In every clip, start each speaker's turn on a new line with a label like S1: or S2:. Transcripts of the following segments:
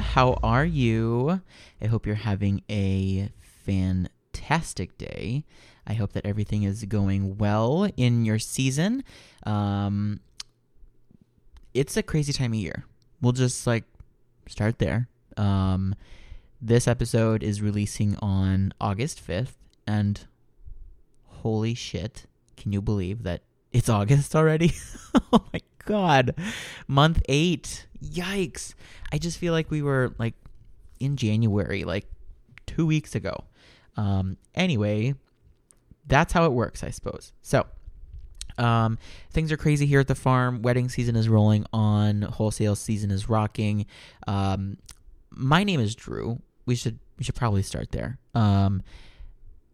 S1: How are you? I hope you're having a fantastic day. I hope that everything is going well in your season. Um, it's a crazy time of year. We'll just like start there. Um, this episode is releasing on August 5th, and holy shit, can you believe that it's August already? oh my god. Month 8. Yikes. I just feel like we were like in January, like 2 weeks ago. Um anyway, that's how it works, I suppose. So, um, things are crazy here at the farm. Wedding season is rolling on. Wholesale season is rocking. Um, my name is Drew. We should we should probably start there. Um,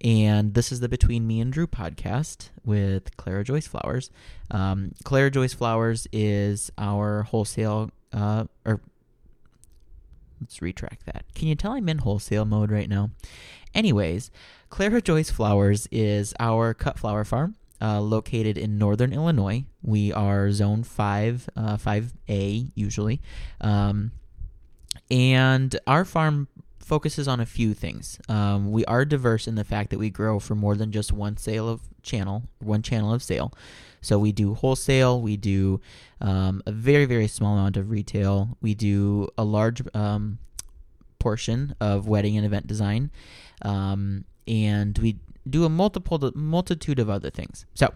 S1: and this is the Between Me and Drew podcast with Clara Joyce Flowers. Um, Clara Joyce Flowers is our wholesale, uh, or let's retract that. Can you tell I'm in wholesale mode right now? Anyways, Clara Joyce Flowers is our cut flower farm. Uh, located in northern Illinois. We are zone 5, uh, 5A usually. Um, and our farm focuses on a few things. Um, we are diverse in the fact that we grow for more than just one sale of channel, one channel of sale. So we do wholesale, we do um, a very, very small amount of retail, we do a large um, portion of wedding and event design, um, and we do a multiple multitude of other things. So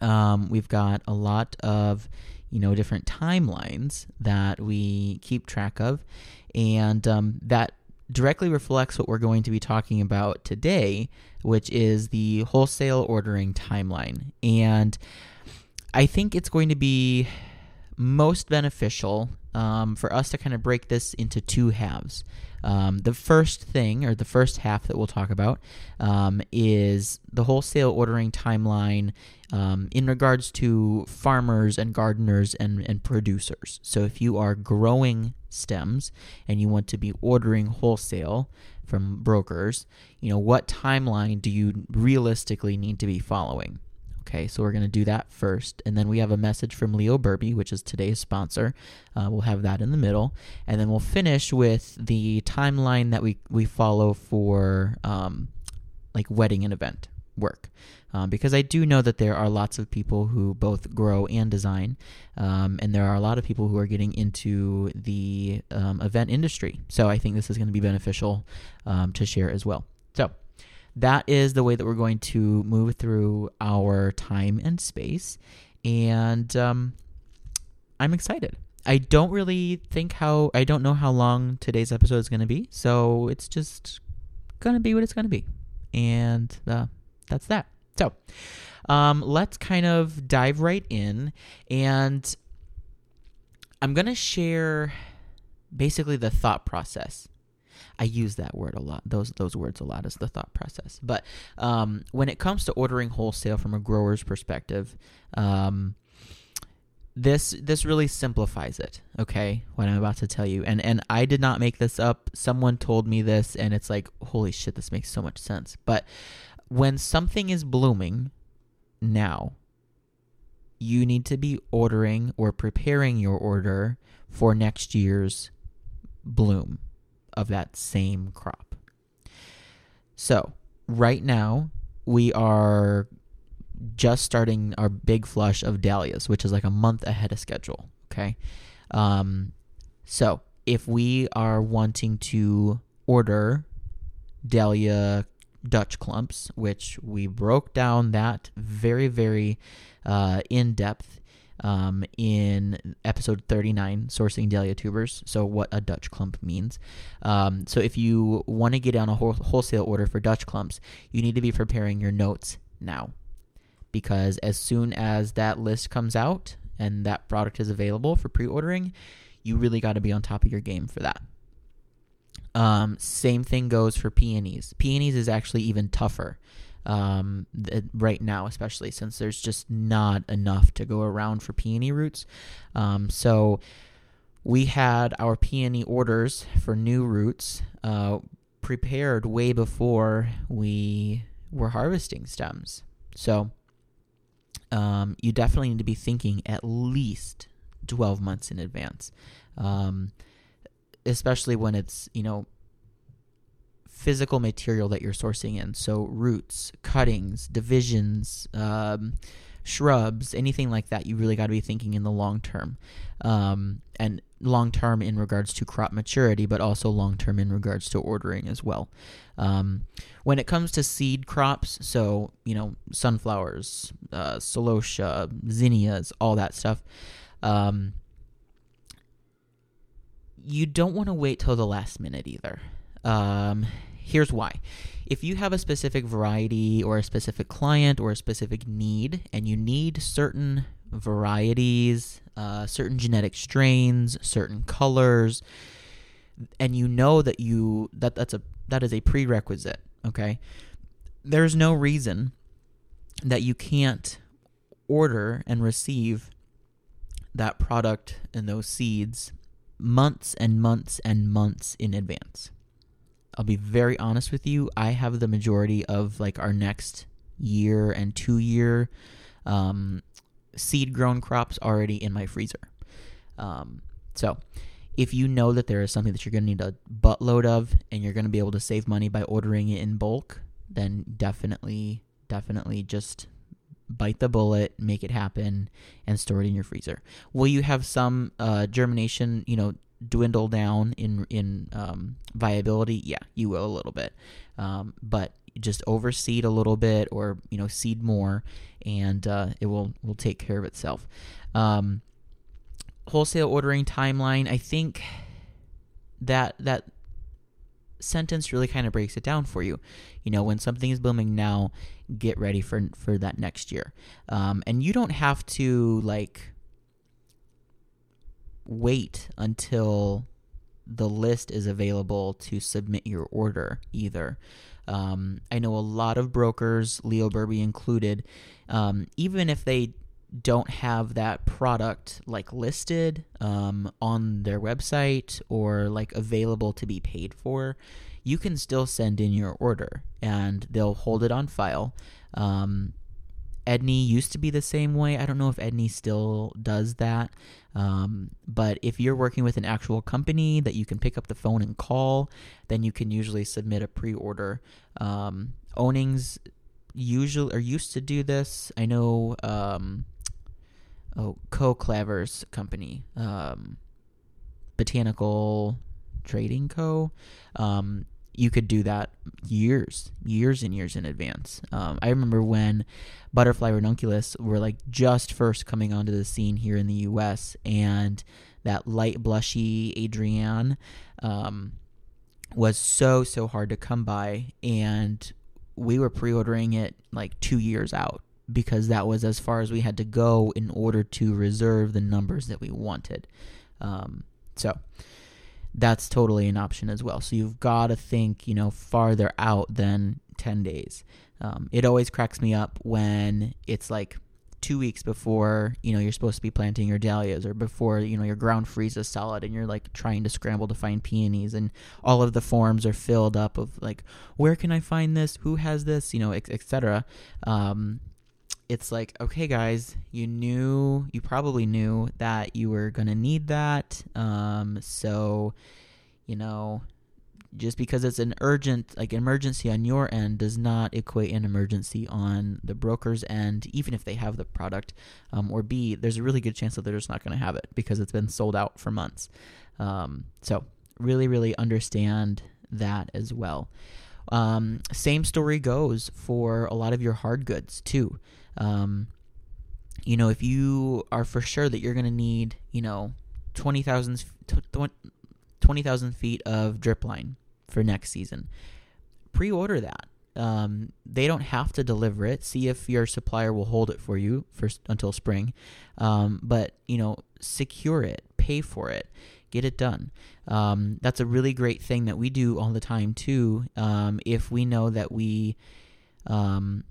S1: um, we've got a lot of you know different timelines that we keep track of, and um, that directly reflects what we're going to be talking about today, which is the wholesale ordering timeline. And I think it's going to be most beneficial um, for us to kind of break this into two halves. Um, the first thing, or the first half that we'll talk about, um, is the wholesale ordering timeline um, in regards to farmers and gardeners and, and producers. So if you are growing stems and you want to be ordering wholesale from brokers, you know, what timeline do you realistically need to be following? Okay, so we're going to do that first. And then we have a message from Leo Berbee, which is today's sponsor. Uh, we'll have that in the middle. And then we'll finish with the timeline that we, we follow for um, like wedding and event work. Um, because I do know that there are lots of people who both grow and design, um, and there are a lot of people who are getting into the um, event industry. So I think this is going to be beneficial um, to share as well. So that is the way that we're going to move through our time and space, and um, I'm excited. I don't really think how I don't know how long today's episode is going to be, so it's just going to be what it's going to be, and uh, that's that. So, um, let's kind of dive right in, and I'm going to share basically the thought process. I use that word a lot, those those words a lot as the thought process. But um, when it comes to ordering wholesale from a grower's perspective, um, this this really simplifies it. Okay, what I'm about to tell you, and and I did not make this up. Someone told me this, and it's like, holy shit, this makes so much sense. But when something is blooming now, you need to be ordering or preparing your order for next year's bloom of that same crop. So, right now, we are just starting our big flush of dahlias, which is like a month ahead of schedule. Okay. Um, so, if we are wanting to order dahlia Dutch clumps, which we broke down that very, very uh, in depth um, in episode 39, Sourcing Dahlia Tubers. So, what a Dutch clump means. Um, so, if you want to get on a wholesale order for Dutch clumps, you need to be preparing your notes now. Because as soon as that list comes out and that product is available for pre ordering, you really got to be on top of your game for that. Um, same thing goes for peonies. Peonies is actually even tougher um, th- right now, especially since there's just not enough to go around for peony roots. Um, so we had our peony orders for new roots uh, prepared way before we were harvesting stems. So um, you definitely need to be thinking at least 12 months in advance. Um, especially when it's you know physical material that you're sourcing in. So roots, cuttings, divisions, um, shrubs, anything like that. You really got to be thinking in the long term, um, and long term in regards to crop maturity, but also long term in regards to ordering as well. Um, when it comes to seed crops, so you know sunflowers, uh, celosia, zinnias, all that stuff. Um, you don't want to wait till the last minute either. Um, Here's why. If you have a specific variety or a specific client or a specific need, and you need certain varieties, uh, certain genetic strains, certain colors, and you know that you that that's a that is a prerequisite. Okay, there's no reason that you can't order and receive that product and those seeds months and months and months in advance. I'll be very honest with you. I have the majority of like our next year and two year um, seed grown crops already in my freezer. Um, so if you know that there is something that you're going to need a buttload of and you're going to be able to save money by ordering it in bulk, then definitely, definitely just bite the bullet, make it happen, and store it in your freezer. Will you have some uh, germination, you know, dwindle down in in um, viability, yeah, you will a little bit. Um, but just overseed a little bit, or you know, seed more, and uh, it will will take care of itself. Um, wholesale ordering timeline. I think that that sentence really kind of breaks it down for you. You know, when something is booming now, get ready for for that next year. Um, and you don't have to like wait until the list is available to submit your order either. Um, I know a lot of brokers, Leo Berbee included, um, even if they don't have that product like listed um, on their website or like available to be paid for, you can still send in your order and they'll hold it on file. Um, Ednie used to be the same way. I don't know if Ednie still does that. Um, but if you're working with an actual company that you can pick up the phone and call, then you can usually submit a pre order. Um, Ownings usually are used to do this. I know, um, oh, Co Clavers company, um, Botanical Trading Co. Um, you could do that years, years and years in advance. Um, I remember when butterfly ranunculus were like just first coming onto the scene here in the U.S. and that light blushy Ariadne um, was so so hard to come by, and we were pre-ordering it like two years out because that was as far as we had to go in order to reserve the numbers that we wanted. Um, so that's totally an option as well. So you've got to think, you know, farther out than 10 days. Um, it always cracks me up when it's like two weeks before, you know, you're supposed to be planting your dahlias or before, you know, your ground freezes solid and you're like trying to scramble to find peonies and all of the forms are filled up of like, where can I find this? Who has this? You know, etc. Um, it's like, okay, guys, you knew, you probably knew that you were going to need that. Um, so, you know, just because it's an urgent, like emergency on your end, does not equate an emergency on the broker's end, even if they have the product. Um, or B, there's a really good chance that they're just not going to have it because it's been sold out for months. Um, so, really, really understand that as well. Um, same story goes for a lot of your hard goods too. Um, you know, if you are for sure that you're going to need, you know, 20,000 20, feet of drip line for next season, pre order that. Um, they don't have to deliver it. See if your supplier will hold it for you for until spring. Um, but you know, secure it, pay for it, get it done. Um, that's a really great thing that we do all the time too. Um, if we know that we um,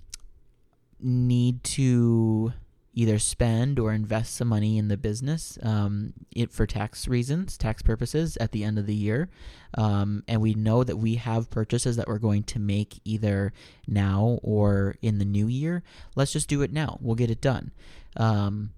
S1: need to either spend or invest some money in the business um, it, for tax reasons, tax purposes at the end of the year. Um, and we know that we have purchases that we're going to make either now or in the new year. Let's just do it now. We'll get it done. Um,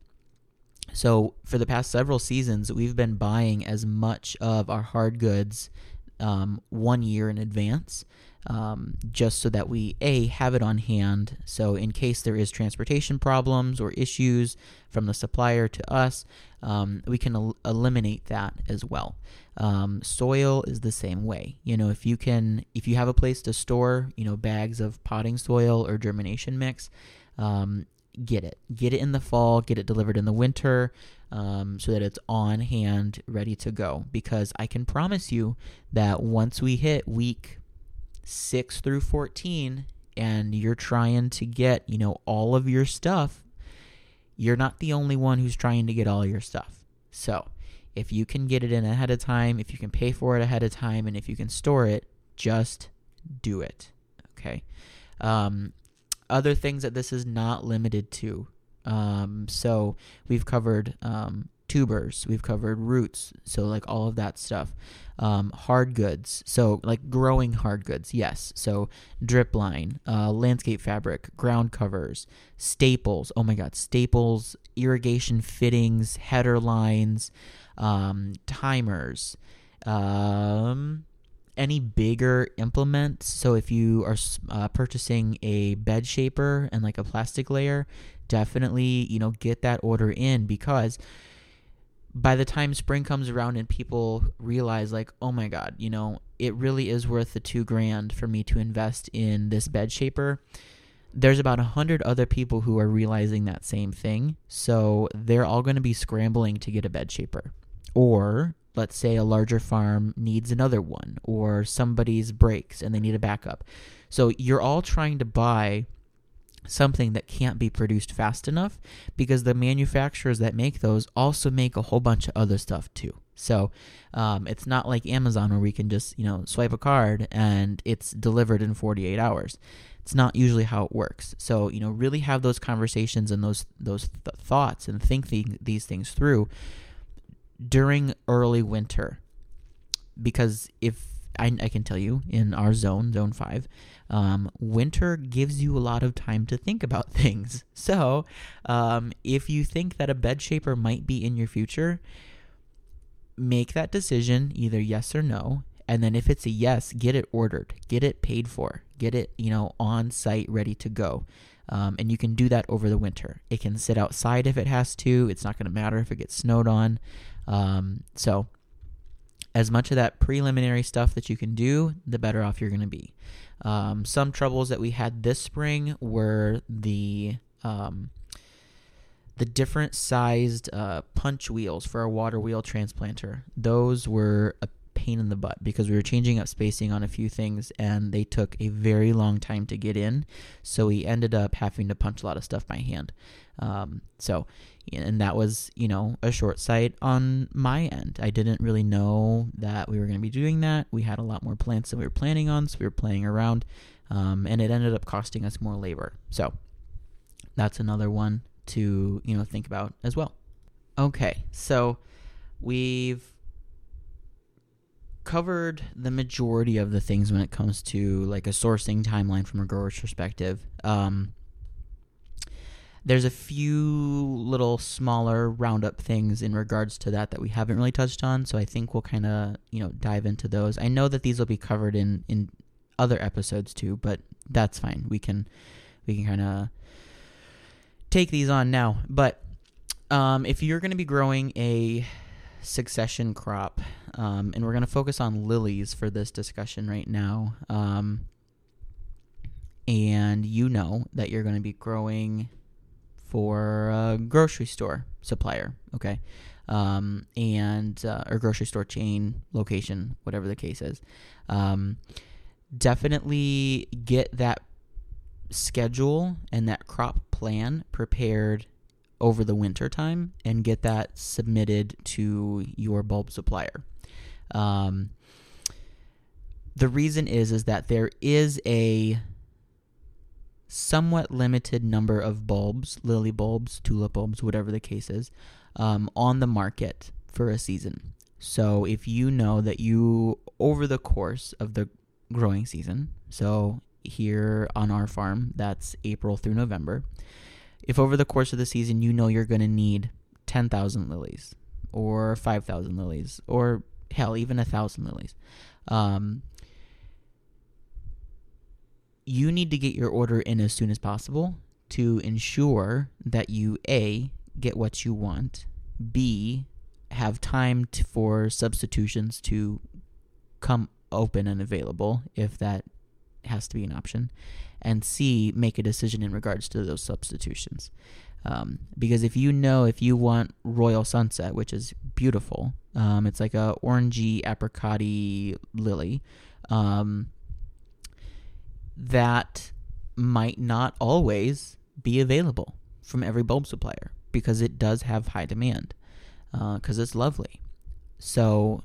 S1: So for the past several seasons, we've been buying as much of our hard goods um, one year in advance, um, just so that we a have it on hand. So in case there is transportation problems or issues from the supplier to us, um, we can el- eliminate that as well. Um, soil is the same way. You know, if you can, if you have a place to store, you know, bags of potting soil or germination mix, um, get it. Get it in the fall, get it delivered in the winter um, so that it's on hand, ready to go. Because I can promise you that once we hit week 6 through 14 and you're trying to get, you know, all of your stuff, you're not the only one who's trying to get all your stuff. So, if you can get it in ahead of time, if you can pay for it ahead of time, and if you can store it, just do it. Okay. Um, other things that this is not limited to. Um, so we've covered um, tubers, we've covered roots, so like all of that stuff. Um, hard goods, so like growing hard goods, yes. So drip line, uh, landscape fabric, ground covers, staples. Oh my God, staples, irrigation fittings, header lines, um, timers. Um, any bigger implements. So if you are uh, purchasing a bed shaper and like a plastic layer, definitely you know get that order in because by the time spring comes around and people realize like oh my god you know it really is worth the two grand for me to invest in this bed shaper there's about a hundred other people who are realizing that same thing so they're all going to be scrambling to get a bed shaper or let's say a larger farm needs another one or somebody's breaks and they need a backup. So you're all trying to buy something that can't be produced fast enough because the manufacturers that make those also make a whole bunch of other stuff too. So um, it's not like Amazon where we can just you know swipe a card and it's delivered in 48 hours. It's not usually how it works. So you know really have those conversations and those those th- thoughts and think the, these things through during early winter because if I, I, can tell you in our zone, zone five, um, winter gives you a lot of time to think about things. So, um, if you think that a bed shaper might be in your future, make that decision either yes or no. And then if it's a yes, get it ordered, get it paid for, get it, you know, on site, ready to go. Um, and you can do that over the winter. It can sit outside if it has to. It's not going to matter if it gets snowed on. Um, so, as much of that preliminary stuff that you can do, the better off you're going to be. Um, some troubles that we had this spring were the um, the different sized uh, punch wheels for our water wheel transplanter. Those were a pain in the butt because we were changing up spacing on a few things and they took a very long time to get in. So we ended up having to punch a lot of stuff by hand. Um, so, and that was, you know, a short sight on my end. I didn't really know that we were going to be doing that. We had a lot more plants than we were planning on, so we were playing around, um, and it ended up costing us more labor. So, that's another one to, you know, think about as well. Okay, so we've covered the majority of the things when it comes to like a sourcing timeline from a grower's perspective. Um, there's a few little smaller roundup things in regards to that that we haven't really touched on, so I think we'll kind of you know dive into those. I know that these will be covered in in other episodes too, but that's fine. We can we can kind of take these on now. But um, if you're going to be growing a succession crop, um, and we're going to focus on lilies for this discussion right now. Um, and you know that you're going to be growing for a grocery store supplier, okay, um, and uh, or grocery store chain location, whatever the case is. Um, definitely get that schedule and that crop plan prepared over the winter time and get that submitted to your bulb supplier. Um, the reason is is that there is a somewhat limited number of bulbs, lily bulbs, tulip bulbs, whatever the case is, um, on the market for a season. So if you know that you over the course of the growing season, so here on our farm, that's April through November if over the course of the season you know you're going to need 10,000 lilies or 5,000 lilies or hell, even a thousand lilies. Um, you need to get your order in as soon as possible to ensure that you A, get what you want, B, have time to, for substitutions to come open and available if that has to be an option, and C, make a decision in regards to those substitutions. Um, because if you know if you want Royal Sunset, which is beautiful, um, it's like a orangey apricotty lily. Um, that might not always be available from every bulb supplier because it does have high demand because uh, it's lovely. So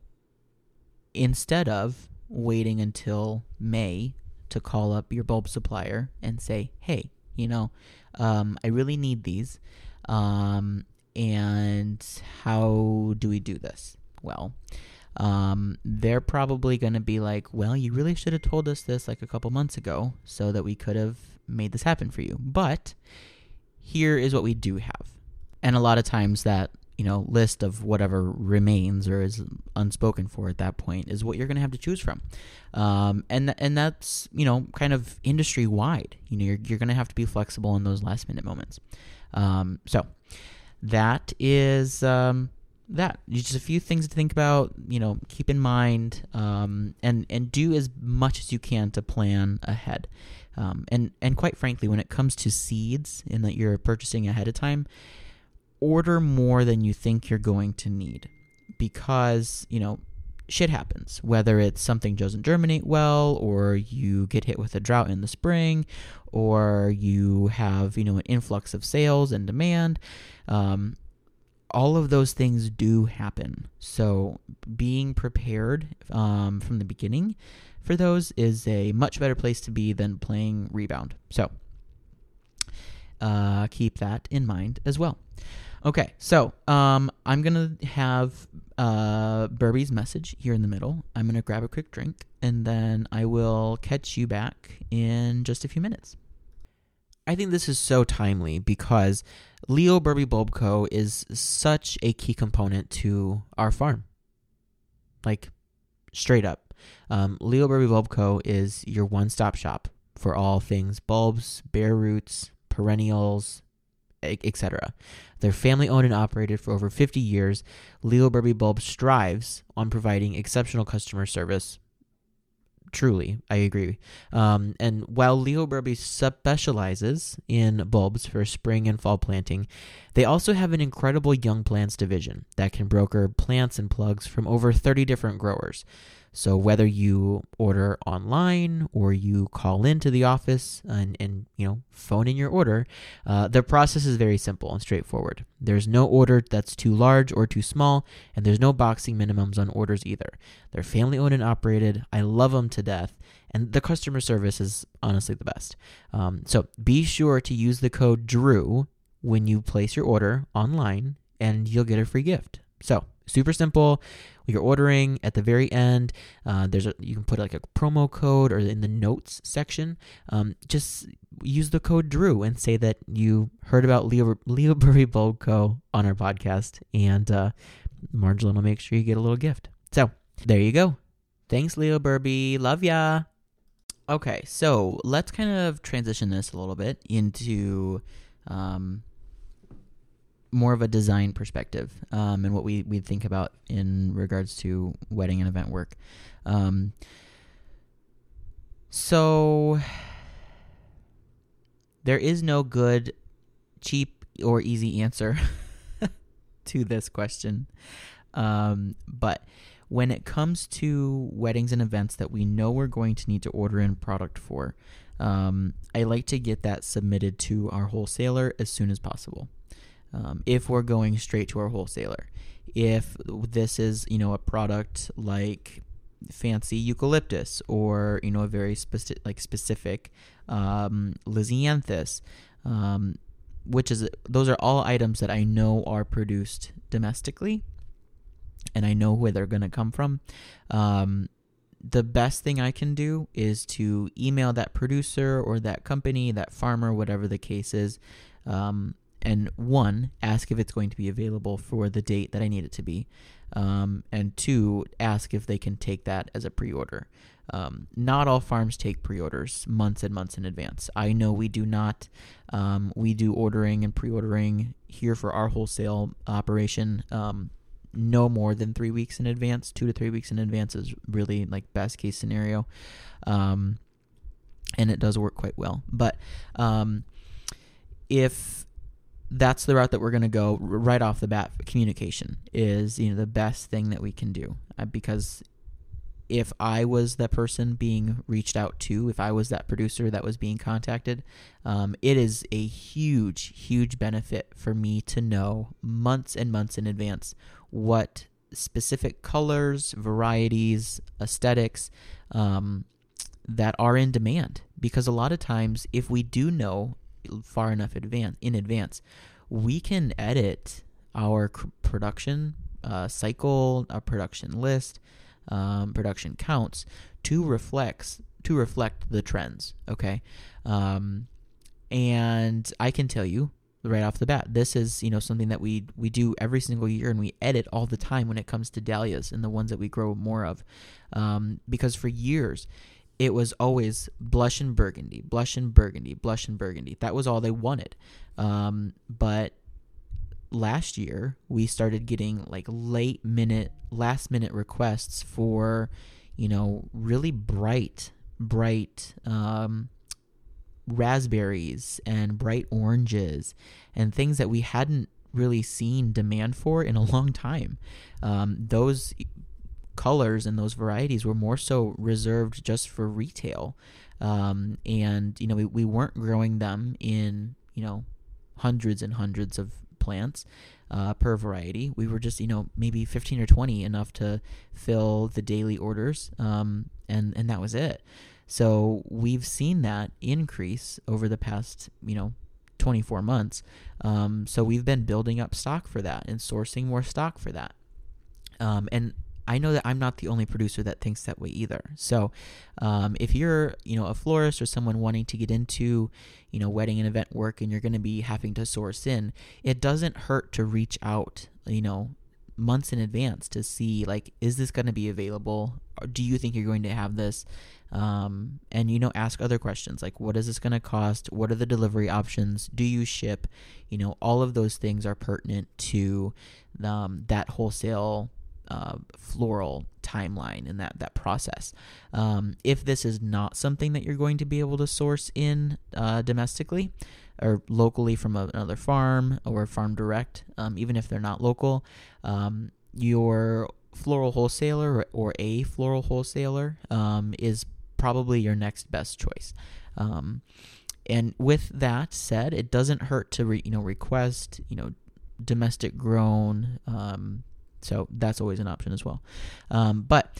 S1: instead of waiting until May to call up your bulb supplier and say, hey, you know, um, I really need these. Um, and how do we do this? Well, um, they're probably going to be like, well, you really should have told us this like a couple months ago so that we could have made this happen for you. But here is what we do have. And a lot of times that, you know, list of whatever remains or is unspoken for at that point is what you're going to have to choose from. Um, and, and that's, you know, kind of industry wide. You know, you're, you're going to have to be flexible in those last minute moments. Um, so that is, um, that. Just a few things to think about you know keep in mind um, and and do as much as you can to plan ahead. Um, and and quite frankly when it comes to seeds and that you're purchasing ahead of time order more than you think you're going to need. Because you know shit happens. Whether it's something doesn't germinate well or you get hit with a drought in the spring or you have you know an influx of sales and demand um, all of those things do happen. So being prepared um, from the beginning for those is a much better place to be than playing rebound. So uh, keep that in mind as well. Okay, so um, I'm gonna have uh, Berbee's message here in the middle. I'm gonna grab a quick drink, and then I will catch you back in just a few minutes. I think this is so timely because Leo Berbee Bulb Co. is such a key component to our farm. Like, straight up. Um, Leo Berbee Bulb Co. is your one stop shop for all things bulbs, bare roots, perennials, etc. They're family owned and operated for over 50 years. Leo Berbee Bulb strives on providing exceptional customer service Truly, I agree. Um, and while Leo Berbee specializes in bulbs for spring and fall planting, they also have an incredible young plants division that can broker plants and plugs from over 30 different growers. So whether you order online or you call into the office and, and you know phone in your order, uh, the process is very simple and straightforward. There's no order that's too large or too small, and there's no boxing minimums on orders either. They're family owned and operated. I love them to death, and the customer service is honestly the best. Um, so be sure to use the code Drew when you place your order online, and you'll get a free gift. So super simple. You're ordering at the very end uh, there's a you can put like a promo code or in the notes section. Um, just use the code drew and say that you heard about leo, leo Berbee bulb co on our podcast and uh, marjorie will make sure you get a little gift. So there you go. Thanks leo Berbee. Love ya. Okay so let's kind of transition this a little bit into um, more of a design perspective um, and what we, we think about in regards to wedding and event work. Um, so there is no good, cheap, or easy answer to this question. Um, but when it comes to weddings and events that we know we're going to need to order in product for, um, I like to get that submitted to our wholesaler as soon as possible um, if we're going straight to our wholesaler. If this is, you know, a product like fancy eucalyptus or, you know, a very specific, like specific um, lisianthus, um, which is, those are all items that I know are produced domestically and I know where they're going to come from. Um, the best thing I can do is to email that producer or that company, that farmer, whatever the case is, um, and one, ask if it's going to be available for the date that I need it to be. Um, and two, ask if they can take that as a pre order. Um, not all farms take pre orders months and months in advance. I know we do not. Um, we do ordering and pre ordering here for our wholesale operation um, no more than three weeks in advance. Two to three weeks in advance is really like best case scenario. Um, and it does work quite well. But um, if that's the route that we're going to go right off the bat, communication is you know the best thing that we can do uh, because if I was the person being reached out to, if I was that producer that was being contacted, um, it is a huge, huge benefit for me to know months and months in advance what specific colors, varieties, aesthetics um, that are in demand. Because a lot of times, if we do know far enough advance in advance, we can edit our production uh, cycle, our production list, um, production counts to reflects to reflect the trends. Okay, um, and I can tell you right off the bat, this is you know something that we we do every single year, and we edit all the time when it comes to dahlias and the ones that we grow more of, um, because for years it was always blush and burgundy, blush and burgundy, blush and burgundy. That was all they wanted. Um, but last year we started getting like late minute, last minute requests for, you know, really bright, bright um, raspberries and bright oranges and things that we hadn't really seen demand for in a long time. Um, those colors and those varieties were more so reserved just for retail. Um, and, you know, we, we weren't growing them in, you know, hundreds and hundreds of plants uh, per variety. We were just, you know, maybe 15 or 20 enough to fill the daily orders. Um, and, and that was it. So we've seen that increase over the past, you know, 24 months. Um, so we've been building up stock for that and sourcing more stock for that. Um, and I know that I'm not the only producer that thinks that way either. So, um, if you're, you know, a florist or someone wanting to get into, you know, wedding and event work, and you're going to be having to source in, it doesn't hurt to reach out, you know, months in advance to see like, is this going to be available? Or do you think you're going to have this? Um, and you know, ask other questions like, what is this going to cost? What are the delivery options? Do you ship? You know, all of those things are pertinent to um, that wholesale uh, floral timeline and that that process. Um, if this is not something that you're going to be able to source in uh, domestically or locally from a, another farm or farm direct, um, even if they're not local, um, your floral wholesaler or, a floral wholesaler um, is probably your next best choice. Um, and with that said, it doesn't hurt to re, you know request you know domestic grown um, so that's always an option as well. Um, but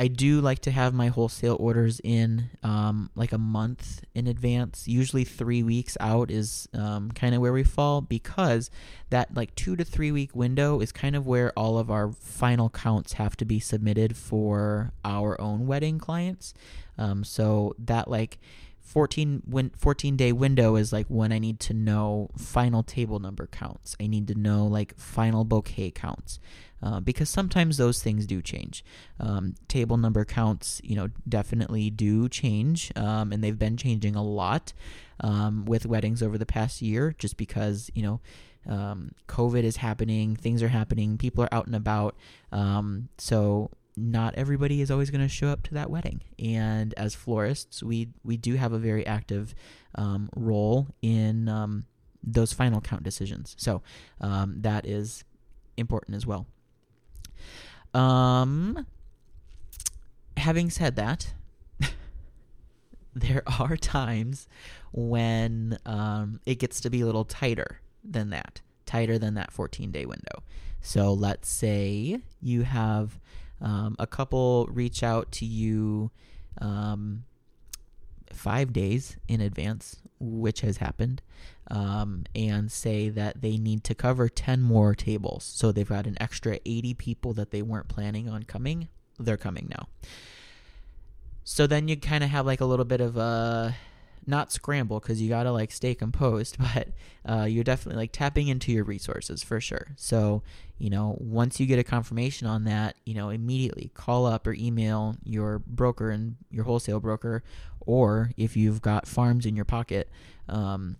S1: I do like to have my wholesale orders in um, like a month in advance. Usually three weeks out is um, kind of where we fall because that like two to three week window is kind of where all of our final counts have to be submitted for our own wedding clients. Um, so that like 14 win, 14 day window is like when I need to know final table number counts. I need to know like final bouquet counts. Uh, because sometimes those things do change. Um, table number counts, you know, definitely do change, um, and they've been changing a lot um, with weddings over the past year, just because you know. Um, COVID is happening, things are happening, people are out and about. Um, so not everybody is always going to show up to that wedding. And as florists, we we do have a very active um, role in um, those final count decisions. So um, that is important as well. Um, having said that, there are times when um, it gets to be a little tighter than that, tighter than that 14 day window. So let's say you have um, a couple reach out to you um, five days in advance, which has happened, um, and say that they need to cover 10 more tables. So they've got an extra 80 people that they weren't planning on coming. They're coming now. So then you kind of have like a little bit of a not scramble because you gotta like stay composed, but uh, you're definitely like tapping into your resources for sure. So you know, once you get a confirmation on that, you know, immediately call up or email your broker and your wholesale broker, or if you've got farms in your pocket, um,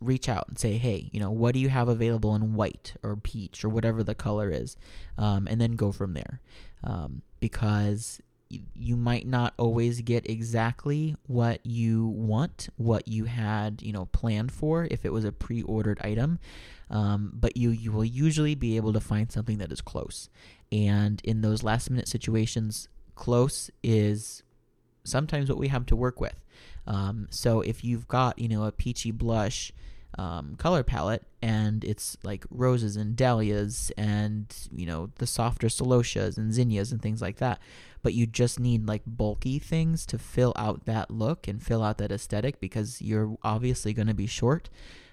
S1: reach out and say, hey, you know, what do you have available in white or peach or whatever the color is, um, and then go from there, um, because you might not always get exactly what you want, what you had, you know, planned for if it was a pre-ordered item. Um, but you you will usually be able to find something that is close. And in those last minute situations, close is sometimes what we have to work with. Um, so if you've got you know a peachy blush um, color palette, and it's like roses and dahlias, and you know the softer celosias and zinnias and things like that. But you just need like bulky things to fill out that look and fill out that aesthetic because you're obviously going to be short.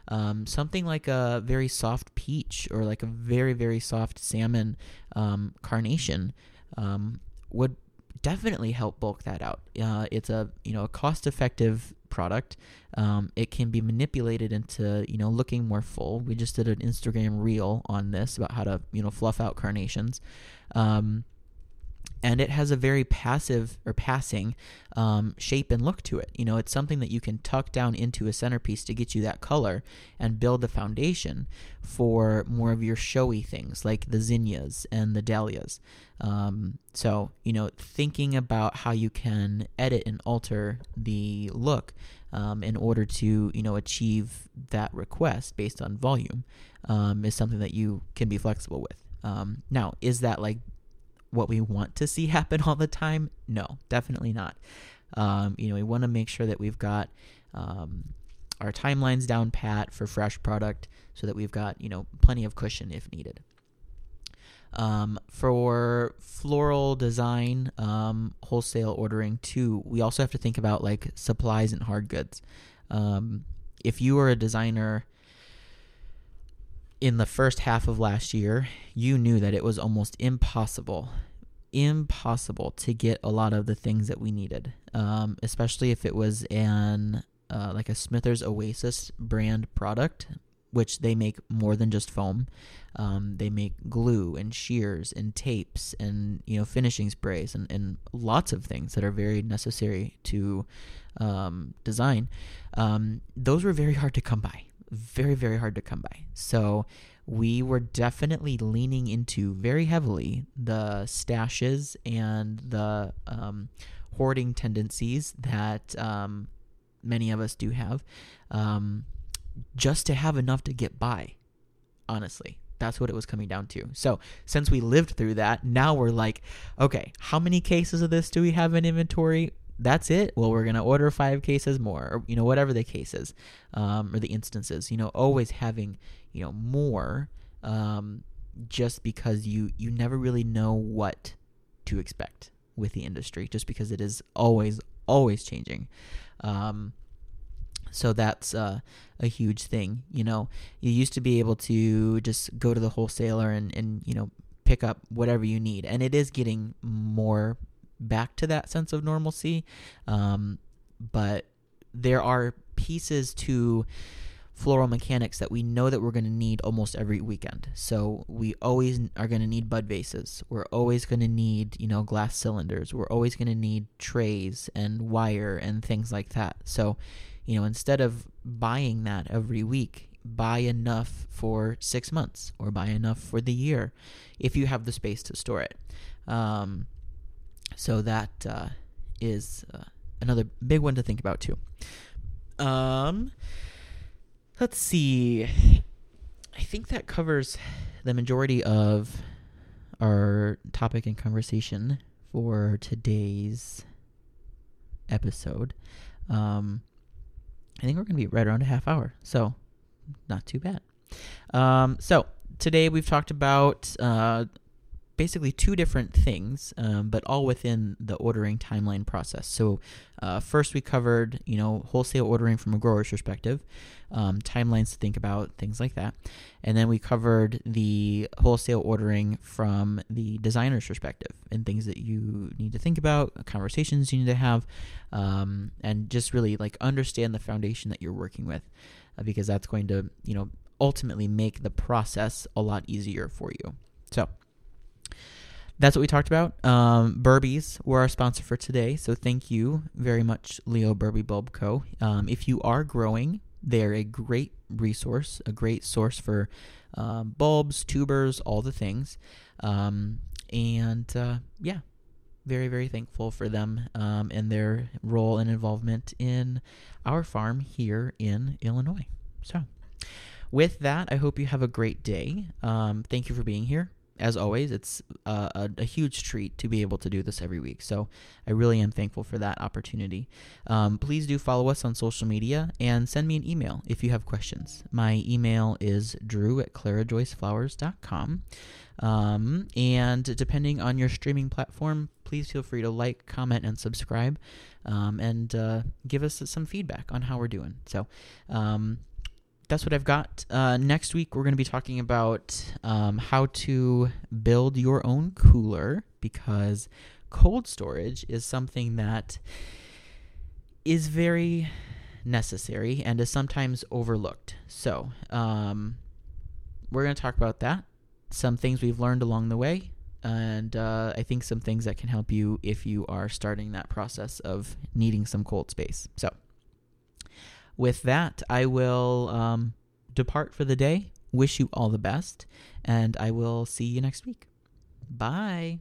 S1: Um, something like a very soft peach or like a very very soft salmon um, carnation um, would definitely help bulk that out. Uh, it's a you know a cost effective product. Um, it can be manipulated into you know looking more full. We just did an Instagram reel on this about how to you know fluff out carnations. Um, and it has a very passive or passing um, shape and look to it. You know, it's something that you can tuck down into a centerpiece to get you that color and build the foundation for more of your showy things like the zinnias and the dahlias. Um, so, you know, thinking about how you can edit and alter the look um, in order to, you know, achieve that request based on volume um, is something that you can be flexible with. Um, now, is that like what we want to see happen all the time? No, definitely not. Um, you know, we want to make sure that we've got um, our timelines down pat for fresh product so that we've got, you know, plenty of cushion if needed. Um, for floral design, um, wholesale ordering too, we also have to think about like supplies and hard goods. Um, if you are a designer in the first half of last year, you knew that it was almost impossible, impossible to get a lot of the things that we needed, um, especially if it was an uh, like a Smithers Oasis brand product, which they make more than just foam. Um, they make glue and shears and tapes and you know finishing sprays and, and lots of things that are very necessary to um, design. Um, those were very hard to come by very, very hard to come by. So we were definitely leaning into very heavily the stashes and the um, hoarding tendencies that um, many of us do have, um, just to have enough to get by, honestly. That's what it was coming down to. So, since we lived through that, now we're like, okay, how many cases of this do we have in inventory? That's it. Well, we're gonna order five cases more, or you know, whatever the cases um, or the instances. You know, always having you know more, um, just because you you never really know what to expect with the industry, just because it is always always changing. Um, so that's uh, a huge thing. You know, you used to be able to just go to the wholesaler and and you know pick up whatever you need, and it is getting more back to that sense of normalcy. Um, but there are pieces to floral mechanics that we know that we're going to need almost every weekend. So we always are going to need bud vases. We're always going to need, you know, glass cylinders. We're always going to need trays and wire and things like that. So, you know, instead of buying that every week, buy enough for six months or buy enough for the year if you have the space to store it. Um, so that uh, is uh, another big one to think about too. Um, let's see. I think that covers the majority of our topic and conversation for today's episode. Um, I think we're going to be right around a half hour, so not too bad. Um, so today we've talked about uh, basically two different things, um, but all within the ordering timeline process. So, uh, first we covered, you know, wholesale ordering from a grower's perspective, um, timelines to think about, things like that, and then we covered the wholesale ordering from the designer's perspective and things that you need to think about, conversations you need to have, um, and just really like understand the foundation that you're working with, uh, because that's going to, you know, ultimately make the process a lot easier for you. So that's what we talked about. Um, Berbee's were our sponsor for today, so thank you very much, Leo Berbee Bulb Co. Um, if you are growing, they're a great resource, a great source for uh, bulbs, tubers, all the things. Um, and uh, yeah, very, very thankful for them um, and their role and involvement in our farm here in Illinois. So, with that, I hope you have a great day. Um, thank you for being here. As always, it's uh, a, a, huge treat to be able to do this every week. So I really am thankful for that opportunity. Um, please do follow us on social media and send me an email if you have questions. My email is drew at clarajoyceflowers.com. Um, and depending on your streaming platform, please feel free to like, comment, and subscribe, um, and uh, give us some feedback on how we're doing. So, um, that's what I've got. Uh, next week, we're going to be talking about um, how to build your own cooler because cold storage is something that is very necessary and is sometimes overlooked. So, um, we're going to talk about that, some things we've learned along the way, and uh, I think some things that can help you if you are starting that process of needing some cold space. So, with that, I will um, depart for the day. Wish you all the best, and I will see you next week. Bye.